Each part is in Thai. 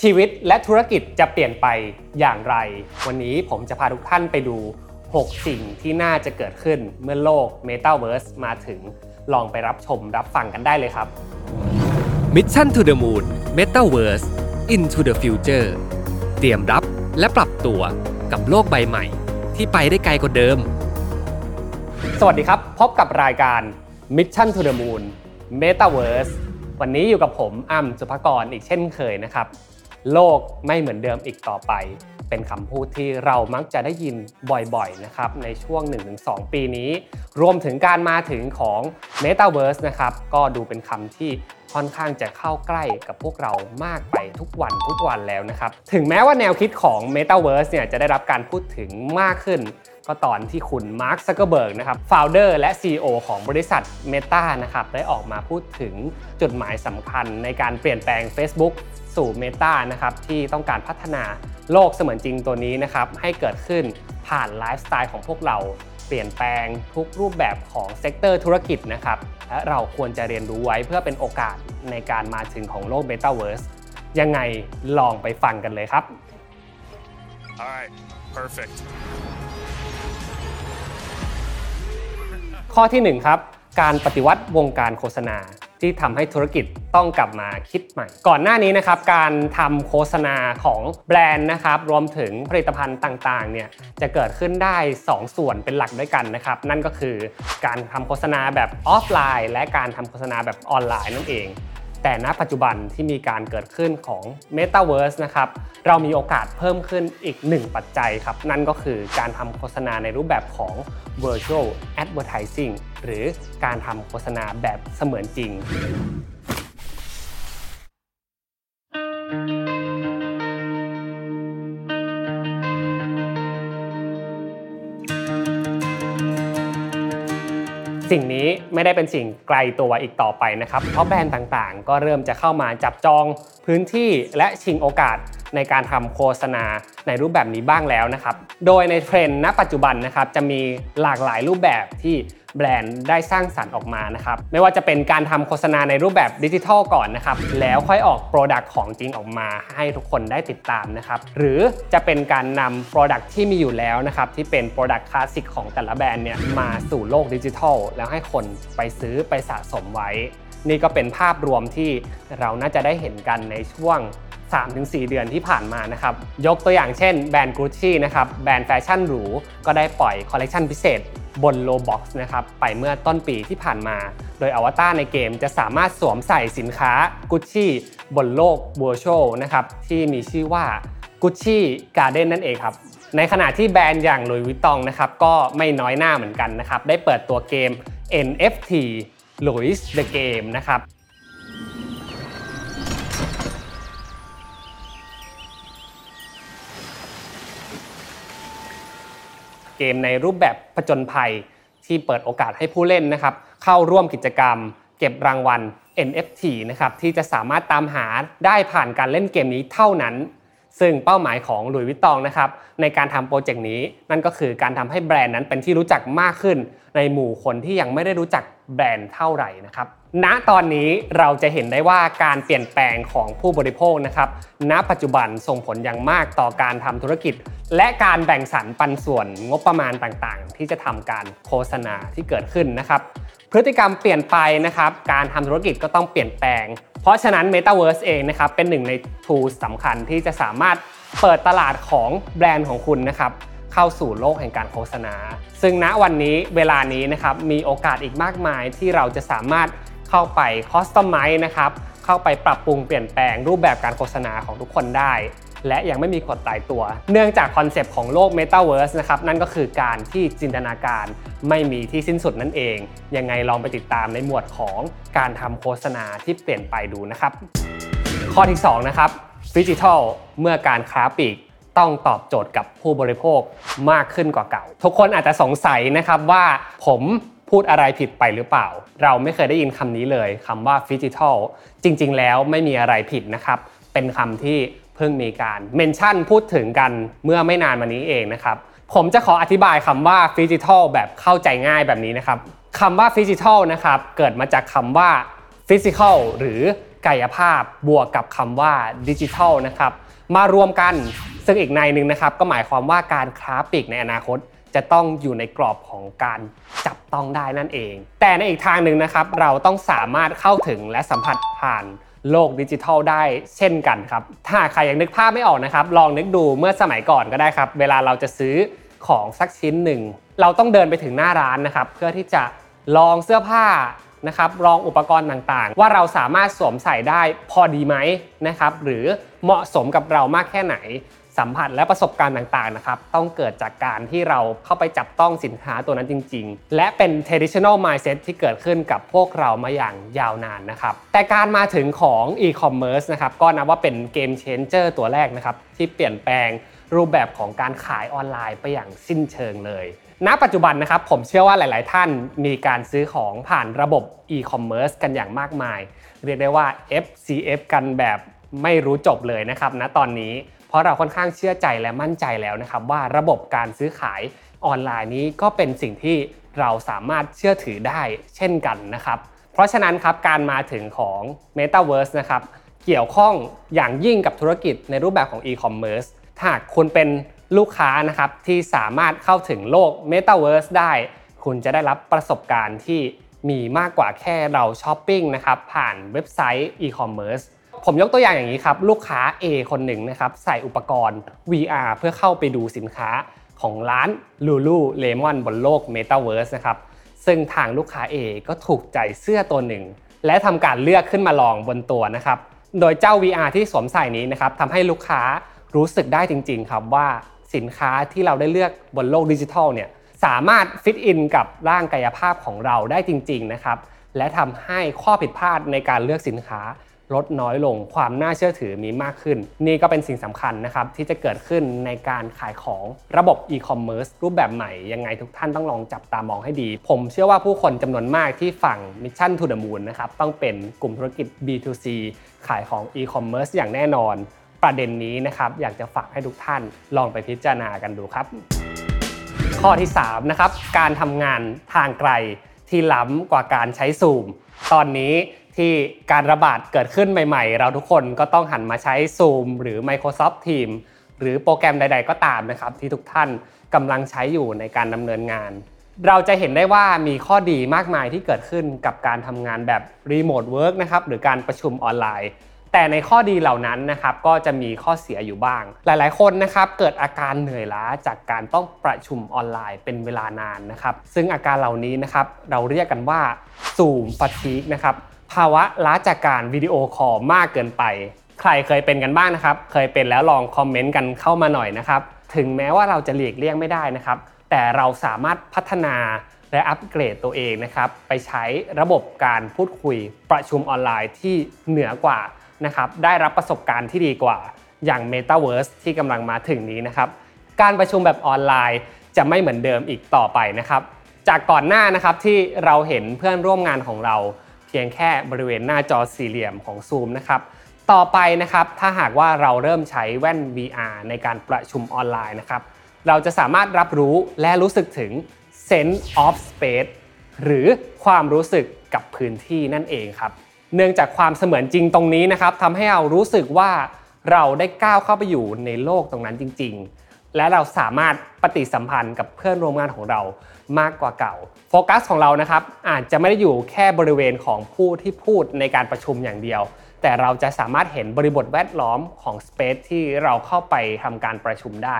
ชีวิตและธุรกิจจะเปลี่ยนไปอย่างไร วันนี้ผมจะพาทุกท่านไปดู 6 สิ่งที่น่าจะเกิดขึ้นเมื่อโลก Metaverse มาถึง ลองไปรับชมรับฟังกันได้เลยครับ Mission to the Moon Metaverse Into the Future เตรียมรับและปรับตัวกับโลกใบใหม่ ที่ไปได้ไกลกว่าเดิม สวัสดีครับ พบกับรายการ Mission to the Moon Metaverse วันนี้อยู่กับผมอ้ำสุภกรอีกเช่นเคยนะครับ โลกไม่เหมือนเดิมอีกต่อไป เป็นคำพูดที่เรามักจะได้ยินบ่อยๆนะครับในช่วง 1-2 ปีนี้ รวมถึงการมาถึงของ Metaverse นะครับก็ดูเป็นคำที่ค่อนข้างจะเข้าใกล้กับพวกเรามากไปทุกวันทุกวันแล้วนะครับ ถึงแม้ว่าแนวคิดของ Metaverse เนี่ยจะได้รับการพูดถึงมากขึ้น ก็ตอนที่คุณมาร์คซักเกอร์เบิร์กนะครับ founder และ CEO ของบริษัท Meta นะครับได้ออกมาพูดถึงจุดหมายสำคัญในการเปลี่ยนแปลง Facebook สู่ Meta นะครับที่ต้องการพัฒนาโลกเสมือนจริงตัวนี้นะครับให้เกิดขึ้นผ่านไลฟ์สไตล์ของพวกเราเปลี่ยนแปลงทุกรูปแบบของ sector ธุรกิจนะครับและเราควรจะเรียนรู้ไว้เพื่อเป็นโอกาสในการมาถึงของโลก Metaverse ยังไงลองไปฟังกันเลยครับ All right, perfect. ข้อที่ 1 ครับ การปฏิวัติวงการโฆษณา ที่ทำให้ธุรกิจต้องกลับมาคิดใหม่ ก่อนหน้านี้นะครับการทำโฆษณาของแบรนด์นะครับรวมถึงผลิตภัณฑ์ต่างๆเนี่ยจะเกิดขึ้นได้ 2 ส่วนเป็นหลักด้วยกันนะครับ นั่นก็คือการทำโฆษณาแบบออฟไลน์ และการทำโฆษณาแบบออนไลน์นั่นเองแต่ณปัจจุบันที่มีการเกิดขึ้นของ Metaverse นะครับ เรามีโอกาสเพิ่มขึ้นอีกหนึ่งปัจจัยครับ นั่นก็คือการทำโฆษณาในรูปแบบของ Virtual Advertising หรือการทำโฆษณาแบบเสมือนจริงสิ่งนี้ไม่ได้เป็นสิ่งไกลตัวอีกต่อไปนะครับ เพราะแบรนด์ต่างๆ ก็เริ่มจะเข้ามาจับจองพื้นที่และชิงโอกาสในการทำโฆษณาในรูปแบบนี้บ้างแล้วนะครับ โดยในเทรนด์ณปัจจุบันนะครับจะมีหลากหลายรูปแบบที่ แบรนด์ได้สร้างสรรค์ออกมานะครับไม่ว่าจะเป็นการทำโฆษณาในรูปแบบดิจิทัลก่อนนะครับแล้วค่อยออก product ของจริงออกมาให้ทุกคนได้ติดตามนะครับหรือจะเป็นการนำ product ที่มีอยู่แล้วนะครับที่เป็น product คลาสสิกของแต่ละแบรนด์เนี่ยมาสู่โลกดิจิทัลแล้วให้คนไปซื้อไปสะสมไว้ นี่ก็เป็นภาพรวมที่เราน่าจะได้เห็นกันในช่วง 3-4 เดือนที่ผ่านมานะครับ ยกตัวอย่างเช่นแบรนด์ Gucci นะครับแบรนด์แฟชั่นหรูก็ได้ปล่อยคอลเลกชันพิเศษ บน Roblox นะครับไปเมื่อต้นปีที่ผ่านมา โดยอวตารในเกมจะสามารถสวมใส่สินค้า Gucci บนโลก Virtual นะครับที่มีชื่อว่า Gucci Garden นั่นเองครับในขณะที่แบรนด์อย่างหลุยส์วิทองนะครับก็ไม่น้อยหน้าเหมือนกันนะครับได้เปิดตัวเกม NFT Louis the Game นะครับ เกมในรูปแบบผจญภัย ที่เปิดโอกาสให้ผู้เล่นนะครับ เข้าร่วมกิจกรรม เก็บรางวัล NFT นะครับที่จะสามารถตามหาได้ผ่านการเล่นเกมนี้เท่านั้น ซึ่งเป้าหมายของหลุยวิตตองนะครับในการทำโปรเจกต์นี้ นั่นก็คือการทำให้แบรนด์นั้นเป็นที่รู้จักมากขึ้น ในหมู่คนที่ยังไม่ได้รู้จักแบรนด์เท่าไหร่นะครับณตอนนี้เราจะเห็นได้ว่าการเปลี่ยนแปลงของผู้บริโภคนะครับ ณ ปัจจุบันส่งผลอย่างมากต่อการทำธุรกิจ และการแบ่งสรรปันส่วนงบประมาณต่างๆ ที่จะทำการโฆษณาที่เกิดขึ้นนะครับ พฤติกรรมเปลี่ยนไปนะครับ การทำธุรกิจก็ต้องเปลี่ยนแปลง เพราะฉะนั้น Metaverse เองนะครับเป็นหนึ่งใน tools สำคัญที่จะสามารถเปิดตลาดของแบรนด์ของคุณนะครับเข้าสู่โลกแห่งการโฆษณา ซึ่งณวันนี้เวลานี้นะครับมีโอกาสอีกมากมายที่เราจะสามารถเข้าไป customize นะครับเข้าไปปรับปรุงเปลี่ยนแปลงรูปแบบการโฆษณาของทุกคนได้ และยังไม่มีกฎตายตัว เนื่องจากคอนเซปต์ของโลก Metaverse นะครับนั่นก็คือการที่จินตนาการไม่มีที่สิ้นสุดนั่นเอง ยังไงลองไปติดตามในหมวดของการทำโฆษณาที่เปลี่ยนไปดูนะครับ ข้อที่2นะครับดิจิทัลเมื่อการค้าปลีกต้องตอบโจทย์กับผู้บริโภคมากขึ้นกว่าเก่า ทุกคนอาจจะสงสัยนะครับว่าผมพูดอะไรผิดไปหรือเปล่า เราไม่เคยได้ยินคำนี้เลยคำว่าดิจิทัลจริง ๆ แล้วไม่มีอะไรผิดนะครับ เป็นคำที่ เพิ่งมีการเมนชั่นพูดถึงกันเมื่อไม่นานมานี้เองนะครับ ผมจะขออธิบายคำว่าดิจิทัลแบบเข้าใจง่ายแบบนี้นะครับคำว่าดิจิทัลนะครับเกิดมาจากคำว่า physical หรือกายภาพบวกกับคำว่าดิจิทัลนะครับมารวมกันซึ่งอีกในหนึ่งนะครับ ก็หมายความว่าการคราฟิกในอนาคตจะต้องอยู่ในกรอบของการจับต้องได้นั่นเอง แต่ในอีกทางหนึ่งนะครับ เราต้องสามารถเข้าถึงและสัมผัสผ่าน โลกดิจิทัลได้เช่นกันครับ ถ้าใครยังนึกภาพไม่ออกนะครับ ลองนึกดูเมื่อสมัยก่อนก็ได้ครับ เวลาเราจะซื้อของสักชิ้นหนึ่ง เราต้องเดินไปถึงหน้าร้านนะครับ เพื่อที่จะลองเสื้อผ้านะครับลองอุปกรณ์ต่างๆ ว่าเราสามารถสวมใส่ได้พอดีไหมนะครับหรือเหมาะสมกับเรามากแค่ไหน สัมผัสและประสบการณ์ต่างๆนะครับต้องเกิดจากการที่เราเข้าไปจับต้องสินค้าตัวนั้นจริง ๆ และเป็น traditional mindset ที่เกิดขึ้นกับพวกเรามาอย่างยาวนานนะครับแต่การมาถึงของ e-commerce นะครับก็นับว่าเป็นเกม changer ตัวแรกนะครับที่เปลี่ยนแปลงรูปแบบของการขายออนไลน์ไปอย่างสิ้นเชิงเลย ณ ปัจจุบันนะครับผมเชื่อว่าหลาย ๆ ท่านมีการซื้อของผ่านระบบ e-commerce กันอย่างมากมาย เรียกได้ว่า FCF กันแบบไม่รู้จบเลยนะครับณตอนนี้ ราะเราค่อนข้างเชื่อใจและมั่นใจแล้วนะครับว่าระบบการซื้อขายออนไลน์นี้ก็เป็นสิ่งที่เราสามารถเชื่อถือได้เช่นกันนะครับ เพราะฉะนั้นครับการมาถึงของ Metaverse นะครับเกี่ยวข้องอย่างยิ่งกับธุรกิจในรูปแบบของ e-commerce ถ้าคุณเป็นลูกค้านะครับที่สามารถเข้าถึงโลก Metaverse ได้ คุณจะได้รับประสบการณ์ที่มีมากกว่าแค่เราช้อปปิ้งนะครับผ่านเว็บไซต์ e-commerce ผมยกตัวอย่างอย่างนี้ครับ ลูกค้า A คนหนึ่งนะครับ ใส่อุปกรณ์ VR เพื่อเข้าไปดูสินค้าของร้าน Lulu Lemon บนโลก Metaverse นะครับ ซึ่งทางลูกค้า A ก็ถูกใจเสื้อตัวหนึ่ง และทำการเลือกขึ้นมาลองบนตัวนะครับ โดยเจ้า VR ที่สวมใส่นี้นะครับทำให้ลูกค้ารู้สึกได้จริง ๆ ครับว่าสินค้าที่เราได้เลือกบนโลกดิจิทัลเนี่ยสามารถฟิตอินกับร่างกายภาพของเราได้จริง ๆ นะครับ และทำให้ข้อผิดพลาดในการเลือกสินค้า ลดน้อยลง ความน่าเชื่อถือมีมากขึ้น นี่ก็เป็นสิ่งสำคัญนะครับที่จะเกิดขึ้นในการขายของระบบอีคอมเมิร์ซรูปแบบใหม่ ยังไงทุกท่านต้องลองจับตามองให้ดี ผมเชื่อว่าผู้คนจำนวนมากที่ฝั่ง Mission to the Moon นะครับต้องเป็นกลุ่มธุรกิจ B2C ขายของ e-commerce อย่างแน่นอน ประเด็นนี้นะครับอยากจะฝากให้ทุกท่านลองไปพิจารณากันดูครับ ข้อที่3นะครับการทำงานทางไกลที่ล้ำกว่าการใช้ซูม ตอนนี้ ที่การระบาดเกิดขึ้นใหม่ ๆ เราทุกคนก็ต้องหันมาใช้ Zoom หรือ Microsoft Teams หรือโปรแกรมใด ๆ ก็ตามนะครับ ที่ทุกท่านกำลังใช้อยู่ในการดำเนินงาน เราจะเห็นได้ว่ามีข้อดีมากมายที่เกิดขึ้นกับการทำงานแบบ Remote Work นะครับหรือการประชุมออนไลน์ แต่ในข้อดีเหล่านั้นนะครับก็จะมีข้อเสียอยู่บ้าง หลายๆ คนนะครับเกิดอาการเหนื่อยล้าจากการต้องประชุมออนไลน์เป็นเวลานานนะครับซึ่งอาการเหล่านี้นะครับเราเรียกกันว่าซูมฟ a ทีกนะครับ ภาวะล้าจากการวิดีโอคอลมากเกินไป ใครเคยเป็นกันบ้างนะครับ เคยเป็นแล้วลองคอมเมนต์กันเข้ามาหน่อยนะครับ ถึงแม้ว่าเราจะหลีกเลี่ยงไม่ได้นะครับ แต่เราสามารถพัฒนาและอัปเกรดตัวเองนะครับ ไปใช้ระบบการพูดคุยประชุมออนไลน์ที่เหนือกว่านะครับ ได้รับประสบการณ์ที่ดีกว่า อย่าง Metaverse ที่กำลังมาถึงนี้นะครับ การประชุมแบบออนไลน์จะไม่เหมือนเดิมอีกต่อไปนะครับ จากก่อนหน้านะครับที่เราเห็นเพื่อนร่วมงานของเรา พียงแค่บริเวณหน้าจอสี่เหลี่ยมของ Zoom นะครับต่อไปนะครับถ้าหากว่าเราเริ่มใช้แว่น VR ในการประชุมออนไลน์นะครับเราจะสามารถรับรู้และรู้สึกถึง sense of space หรือความรู้สึกกับพื้นที่นั่นเองครับ เนื่องจากความเสมือนจริงตรงนี้นะครับทำให้เรารู้สึกว่าเราได้ก้าวเข้าไปอยู่ในโลกตรงนั้นจริง ๆ และเราสามารถปฏิสัมพันธ์กับเพื่อนร่วมงานของเรา มากกว่าเก่า โฟกัสของเรานะครับอาจจะไม่ได้อยู่แค่บริเวณของผู้ที่พูดในการประชุมอย่างเดียว แต่เราจะสามารถเห็นบริบทแวดล้อมของสเปซที่เราเข้าไปทำการประชุมได้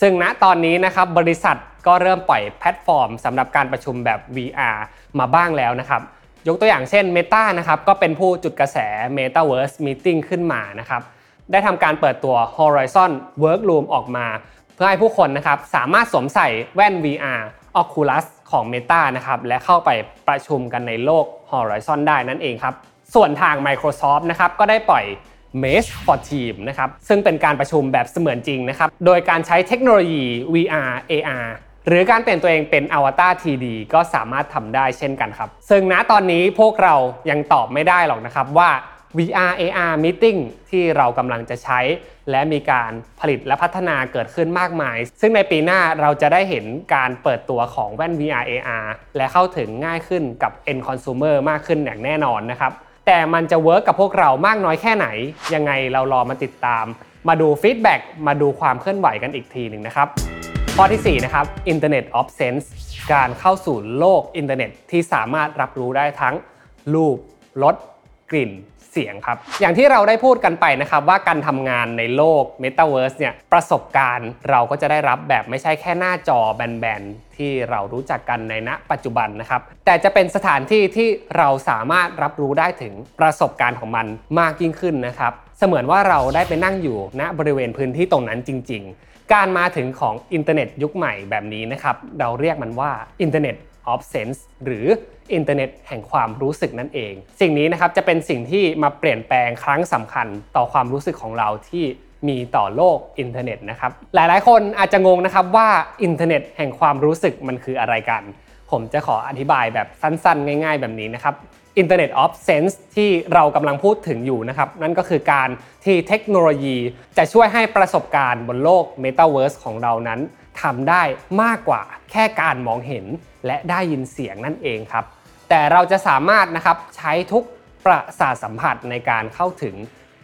ซึ่งณตอนนี้นะครับบริษัทก็เริ่มปล่อยแพลตฟอร์มสำหรับการประชุมแบบ VR มาบ้างแล้วนะครับยกตัวอย่างเช่น Meta นะครับก็เป็นผู้จุดกระแส Metaverse Meeting ขึ้นมานะครับได้ทำการเปิดตัว Horizon Workroom ออกมา เพื่อให้ผู้คนนะครับสามารถสวมใส่แว่น VR Oculus ของ Meta นะครับและเข้าไปประชุมกันในโลก Horizon ได้นั่นเองครับ ส่วนทาง Microsoft นะครับก็ได้ปล่อย Mesh for Team นะครับซึ่งเป็นการประชุมแบบเสมือนจริงนะครับโดยการใช้เทคโนโลยี VR AR หรือการเปลี่ยนตัวเองเป็นอวตาร 3D ก็สามารถทำได้เช่นกันครับ ซึ่งณตอนนี้พวกเรายังตอบไม่ได้หรอกนะครับว่า VR AR Meeting ที่เรากำลังจะใช้ และมีการผลิตและพัฒนาเกิดขึ้นมากมาย ซึ่งในปีหน้าเราจะได้เห็นการเปิดตัวของแว่น VR AR และเข้าถึงง่ายขึ้นกับ end consumer มากขึ้นอย่างแน่นอนนะครับ แต่มันจะ work กับพวกเรามากน้อยแค่ไหน ยังไงเรารอมาติดตาม มาดู feedback มาดูความเคลื่อนไหวกันอีกทีหนึ่งนะครับข้อที่4นะครับ Internet of Sense การเข้าสู่โลกอินเทอร์เน็ตที่สามารถรับรู้ได้ทั้งรูปรสกลิ่น เสียงครับ อย่างที่เราได้พูดกันไปนะครับว่าการทำงานในโลก Metaverse เนี่ยประสบการณ์เราก็จะได้รับแบบไม่ใช่แค่หน้าจอแบนๆ ที่เรารู้จักกันในณปัจจุบันนะครับ แต่จะเป็นสถานที่ที่เราสามารถรับรู้ได้ถึงประสบการณ์ของมันมากยิ่งขึ้นนะครับ เสมือนว่าเราได้ไปนั่งอยู่ณบริเวณพื้นที่ตรงนั้นจริง ๆ การมาถึงของอินเทอร์เน็ตยุคใหม่แบบนี้นะครับเราเรียกมันว่าอินเทอร์เน็ต of Sense หรืออินเทอร์เน็ตแห่งความรู้สึกนั่นเอง สิ่งนี้นะครับจะเป็นสิ่งที่มาเปลี่ยนแปลงครั้งสำคัญต่อความรู้สึกของเราที่มีต่อโลกอินเทอร์เน็ตนะครับหลายๆ คนอาจจะงงนะครับว่าอินเทอร์เน็ตแห่งความรู้สึกมันคืออะไรกัน ผมจะขออธิบายแบบสั้นๆ ง่าย ๆ แบบนี้นะครับ Internet of Sense ที่เรากำลังพูดถึงอยู่นะครับ นั่นก็คือการที่เทคโนโลยีจะช่วยให้ประสบการณ์บนโลก Metaverse ของเรานั้น ทำได้มากกว่าแค่การมองเห็นและได้ยินเสียงนั่นเองครับ แต่เราจะสามารถนะครับใช้ทุกประสาทสัมผัสในการเข้าถึง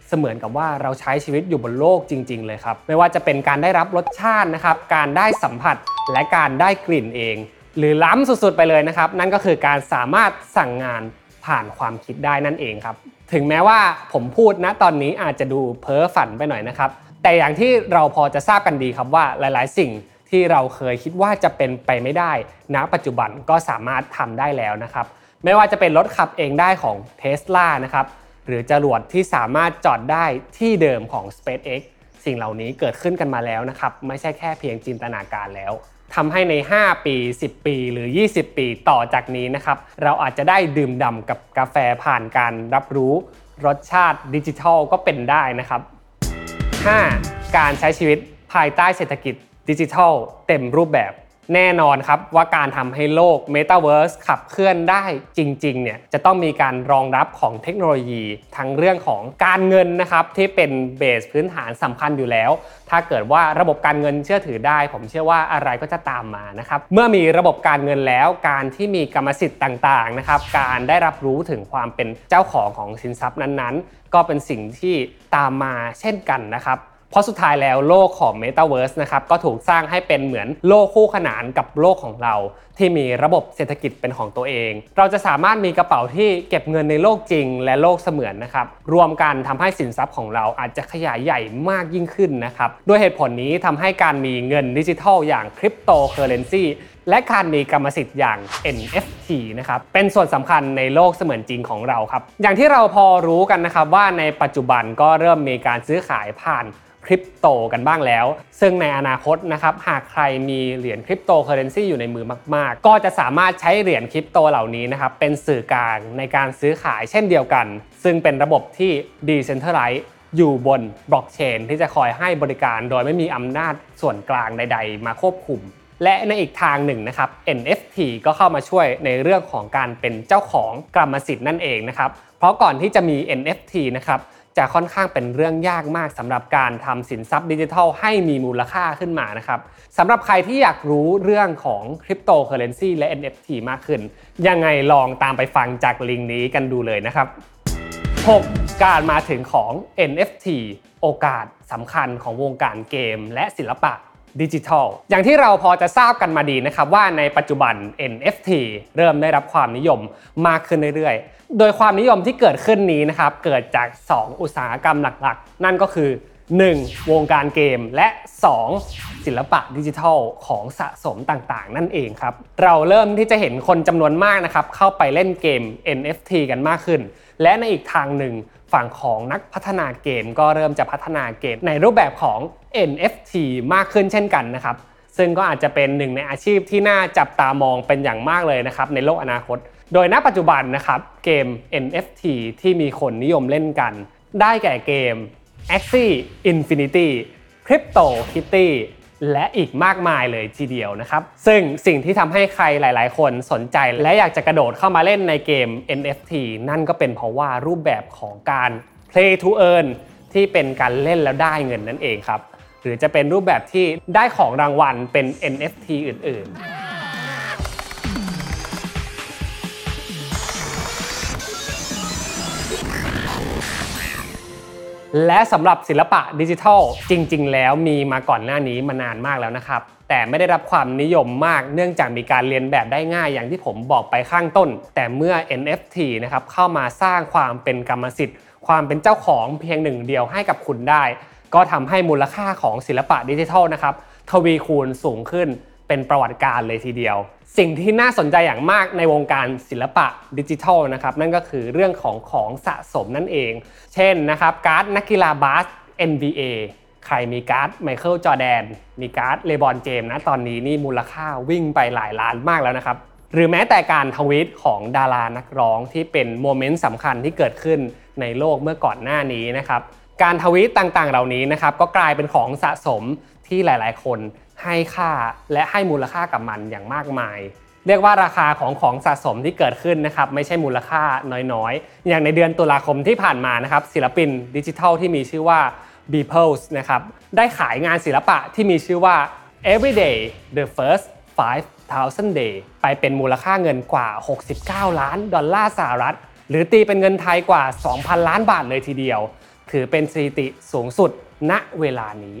เสมือนกับว่าเราใช้ชีวิตอยู่บนโลกจริง ๆ เลยครับ ไม่ว่าจะเป็นการได้รับรสชาตินะครับ การได้สัมผัสและการได้กลิ่นเอง หรือล้ำสุดๆไปเลยนะครับ นั่นก็คือการสามารถสั่งงานผ่านความคิดได้นั่นเองครับ ถึงแม้ว่าผมพูดณตอนนี้อาจจะดูเพ้อฝันไปหน่อยนะครับ แต่อย่างที่เราพอจะทราบกันดีครับว่าหลาย ๆ สิ่ง ที่เราเคยคิดว่าจะเป็นไปไม่ได้ณปัจจุบันก็สามารถทำได้แล้วนะครับ ไม่ว่าจะเป็นรถขับเองได้ของ Tesla นะครับหรือจรวดที่สามารถจอดได้ที่เดิมของ SpaceX สิ่งเหล่านี้เกิดขึ้นกันมาแล้วนะครับ ไม่ใช่แค่เพียงจินตนาการแล้วทำให้ใน 5 ปี 10 ปีหรือ 20 ปีต่อจากนี้นะครับ เราอาจจะได้ดื่มด่ำกับกาแฟผ่านการรับรู้รสชาติดิจิทัลก็เป็นได้นะครับ 5. การใช้ชีวิตภายใต้เศรษฐกิจ ดิจิทัลเต็มรูปแบบ แน่นอนครับว่าการทำให้โลก Metaverse ขับเคลื่อนได้จริงๆเนี่ยจะต้องมีการรองรับของเทคโนโลยี ทั้งเรื่องของการเงินนะครับที่เป็นเบสพื้นฐานสำคัญอยู่แล้ว ถ้าเกิดว่าระบบการเงินเชื่อถือได้ ผมเชื่อว่าอะไรก็จะตามมานะครับเมื่อมีระบบการเงินแล้วการที่มีกรรมสิทธิ์ต่างๆนะครับการได้รับรู้ถึงความเป็นเจ้าของของสินทรัพย์นั้นๆ ก็เป็นสิ่งที่ตามมาเช่นกันนะครับ เพราะสุดท้ายแล้วโลกของ Metaverse นะครับก็ถูกสร้างให้เป็นเหมือนโลกคู่ขนานกับโลกของเรา ที่มีระบบเศรษฐกิจเป็นของตัวเอง เราจะสามารถมีกระเป๋าที่เก็บเงินในโลกจริง และโลกเสมือนนะครับรวมกันทำให้สินทรัพย์ของเราอาจจะขยายใหญ่มากยิ่งขึ้นนะครับด้วยเหตุผลนี้ทำให้การมีเงินดิจิทัลอย่างคริปโตเคอเรนซีและการมีกรรมสิทธิ์อย่าง NFT นะครับ เป็นส่วนสำคัญในโลกเสมือนจริงของเราครับ อย่างที่เราพอรู้กันนะครับว่าในปัจจุบันก็เริ่มมีการซื้อขายผ่าน คริปโตกันบ้างแล้ว ซึ่งในอนาคตนะครับหากใครมีเหรียญคริปโตเคอเรนซีอยู่ในมือมาก ๆ ก็จะสามารถใช้เหรียญคริปโตเหล่านี้นะครับเป็นสื่อกลางในการซื้อขายเช่นเดียวกัน ซึ่งเป็นระบบที่ Decentralized อยู่บนบล็อกเชนที่จะคอยให้บริการโดยไม่มีอำนาจส่วนกลางใด ๆ มาควบคุม และในอีกทางหนึ่งนะครับ NFT ก็เข้ามาช่วยในเรื่องของการเป็นเจ้าของกรรมสิทธิ์นั่นเองนะครับ เพราะก่อนที่จะมี NFT นะครับ จะค่อนข้างเป็นเรื่องยากมากสำหรับการทำสินทรัพย์ดิจิทัลให้มีมูลค่าขึ้นมานะครับสำหรับใครที่อยากรู้เรื่องของคริปโตเคอเรนซีและ NFT มากขึ้น ยังไงลองตามไปฟังจากลิงก์นี้กันดูเลยนะครับ 6. การมาถึงของ NFT โอกาสสำคัญของวงการเกมและศิลปะ ดิจิทัล อย่างที่เราพอจะทราบกันมาดีนะครับว่าในปัจจุบัน NFT เริ่มได้รับความนิยมมากขึ้นเรื่อยๆ โดยความนิยมที่เกิดขึ้นนี้นะครับเกิดจาก 2 อุตสาหกรรมหลักๆ นั่นก็คือ 1. วงการเกมและ 2. ศิลปะดิจิทัลของสะสมต่างๆ นั่นเองครับ เราเริ่มที่จะเห็นคนจำนวนมากนะครับเข้าไปเล่นเกม NFT กันมากขึ้น และในอีกทางหนึ่ง ฝั่งของนักพัฒนาเกมก็เริ่มจะพัฒนาเกมในรูปแบบของ NFT มากขึ้นเช่นกันนะครับ ซึ่งก็อาจจะเป็นหนึ่งในอาชีพที่น่าจับตามองเป็นอย่างมากเลยนะครับในโลกอนาคต โดยณปัจจุบันนะครับเกม NFT ที่มีคนนิยมเล่นกัน ได้แก่เกม Axie Infinity Crypto Kitty และอีกมากมายเลยทีเดียวนะครับ ซึ่งสิ่งที่ทำให้ใครหลาย ๆ คนสนใจ และอยากจะกระโดดเข้ามาเล่นในเกม NFT นั่นก็เป็นเพราะว่ารูปแบบของการ Play to Earn ที่เป็นการเล่นแล้วได้เงินนั่นเองครับ หรือจะเป็นรูปแบบที่ได้ของรางวัลเป็น NFT อื่น ๆ และสำหรับศิลปะดิจิทัลจริง ๆ แล้วมีมาก่อนหน้านี้มานานมากแล้วนะครับ แต่ไม่ได้รับความนิยมมากเนื่องจากมีการเรียนแบบได้ง่ายอย่างที่ผมบอกไปข้างต้น แต่เมื่อ NFT นะครับเข้ามาสร้างความเป็นกรรมสิทธิ์ ความเป็นเจ้าของเพียงหนึ่งเดียวให้กับคุณได้ ก็ทำให้มูลค่าของศิลปะดิจิทัลนะครับทวีคูณสูงขึ้นเป็นประวัติการเลยทีเดียว สิ่งที่น่าสนใจอย่างมากในวงการศิลปะดิจิทัลนะครับนั่นก็คือเรื่องของของสะสมนั่นเอง เช่นนะครับการ์ดนักกีฬาบาส NBA ใครมีการ์ดไมเคิลจอแดน มีการ์ดเลบรอนเจมส์นะตอนนี้นี่มูลค่าวิ่งไปหลายล้านมากแล้วนะครับ หรือแม้แต่การทวีตของดารานักร้องที่เป็น moment สำคัญที่เกิดขึ้นในโลกเมื่อก่อนหน้านี้นะครับการทวีตต่างๆ เหล่านี้นะครับก็กลายเป็นของสะสมที่หลาย ๆ คน ให้ค่าและให้มูลค่ากับมันอย่างมากมาย เรียกว่าราคาของของสะสมที่เกิดขึ้นนะครับไม่ใช่มูลค่าน้อยๆ อย่างในเดือนตุลาคมที่ผ่านมานะครับศิลปินดิจิทัลที่มีชื่อว่า b e p l e s นะครับได้ขายงานศิลปะที่มีชื่อว่า Everyday the First 5,000 Day ไปเป็นมูลค่าเงินกว่า 69 ล้านดอลลาร์สหรัฐ หรือตีเป็นเงินไทยกว่า 2,000 ล้านบาทเลยทีเดียว ถือเป็นสถิติสูงสุดณเวลานี้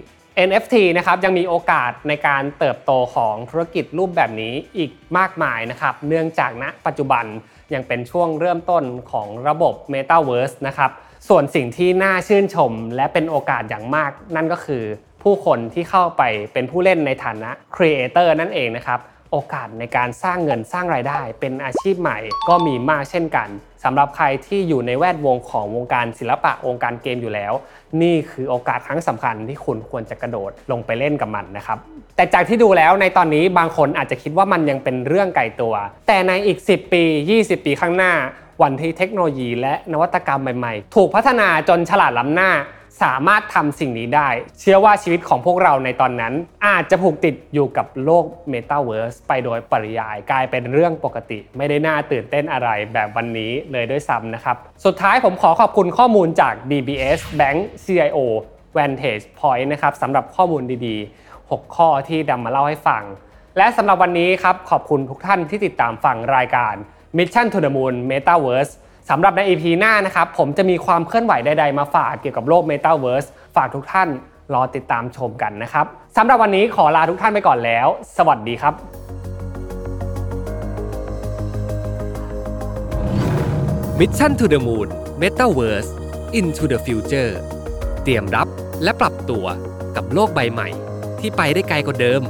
NFT นะครับยังมีโอกาสในการเติบโตของธุรกิจรูปแบบนี้อีกมากมายนะครับเนื่องจากณปัจจุบันยังเป็นช่วงเริ่มต้นของระบบ Metaverse นะครับส่วนสิ่งที่น่าชื่นชมและเป็นโอกาสอย่างมาก นั่นก็คือผู้คนที่เข้าไปเป็นผู้เล่นในฐานะ Creator นั่นเองนะครับ โอกาสในการสร้างเงินสร้างรายได้ เป็นอาชีพใหม่ก็มีมากเช่นกันสำหรับใครที่อยู่ในแวดวงของวงการศิลปะวงการเกมอยู่แล้ว นี่คือโอกาสครั้งสำคัญที่คุณควรจะกระโดดลงไปเล่นกับมันนะครับแต่จากที่ดูแล้วในตอนนี้บางคนอาจจะคิดว่ามันยังเป็นเรื่องไกลตัว แต่ในอีก 10 ปี 20 ปีข้างหน้า วันที่เทคโนโลยีและนวัตกรรมใหม่ๆ ถูกพัฒนาจนฉลาดล้ำหน้า สามารถทำสิ่งนี้ได้ เชื่อว่าชีวิตของพวกเราในตอนนั้น อาจจะผูกติดอยู่กับโลก Metaverse ไปโดยปริยายกลายเป็นเรื่องปกติ ไม่ได้น่าตื่นเต้นอะไรแบบวันนี้เลยด้วยซ้ำนะครับ สุดท้ายผมขอขอบคุณข้อมูลจาก DBS Bank CIO Vantage Point นะครับสำหรับข้อมูลดีๆ 6 ข้อที่ดำมาเล่าให้ฟัง และสำหรับวันนี้ครับขอบคุณทุกท่านที่ติดตามฟังรายการ Mission to the Moon Metaverse สำหรับใน EP หน้านะครับ ผมจะมีความเคลื่อนไหวใดๆมาฝากเกี่ยวกับโลก Metaverse ฝากทุกท่านรอติดตามชมกันนะครับสำหรับวันนี้ขอลาทุกท่านไปก่อนแล้ว สวัสดีครับ Mission to the Moon Metaverse into the future เตรียมรับและปรับตัวกับโลกใบใหม่ที่ไปได้ไกลกว่าเดิม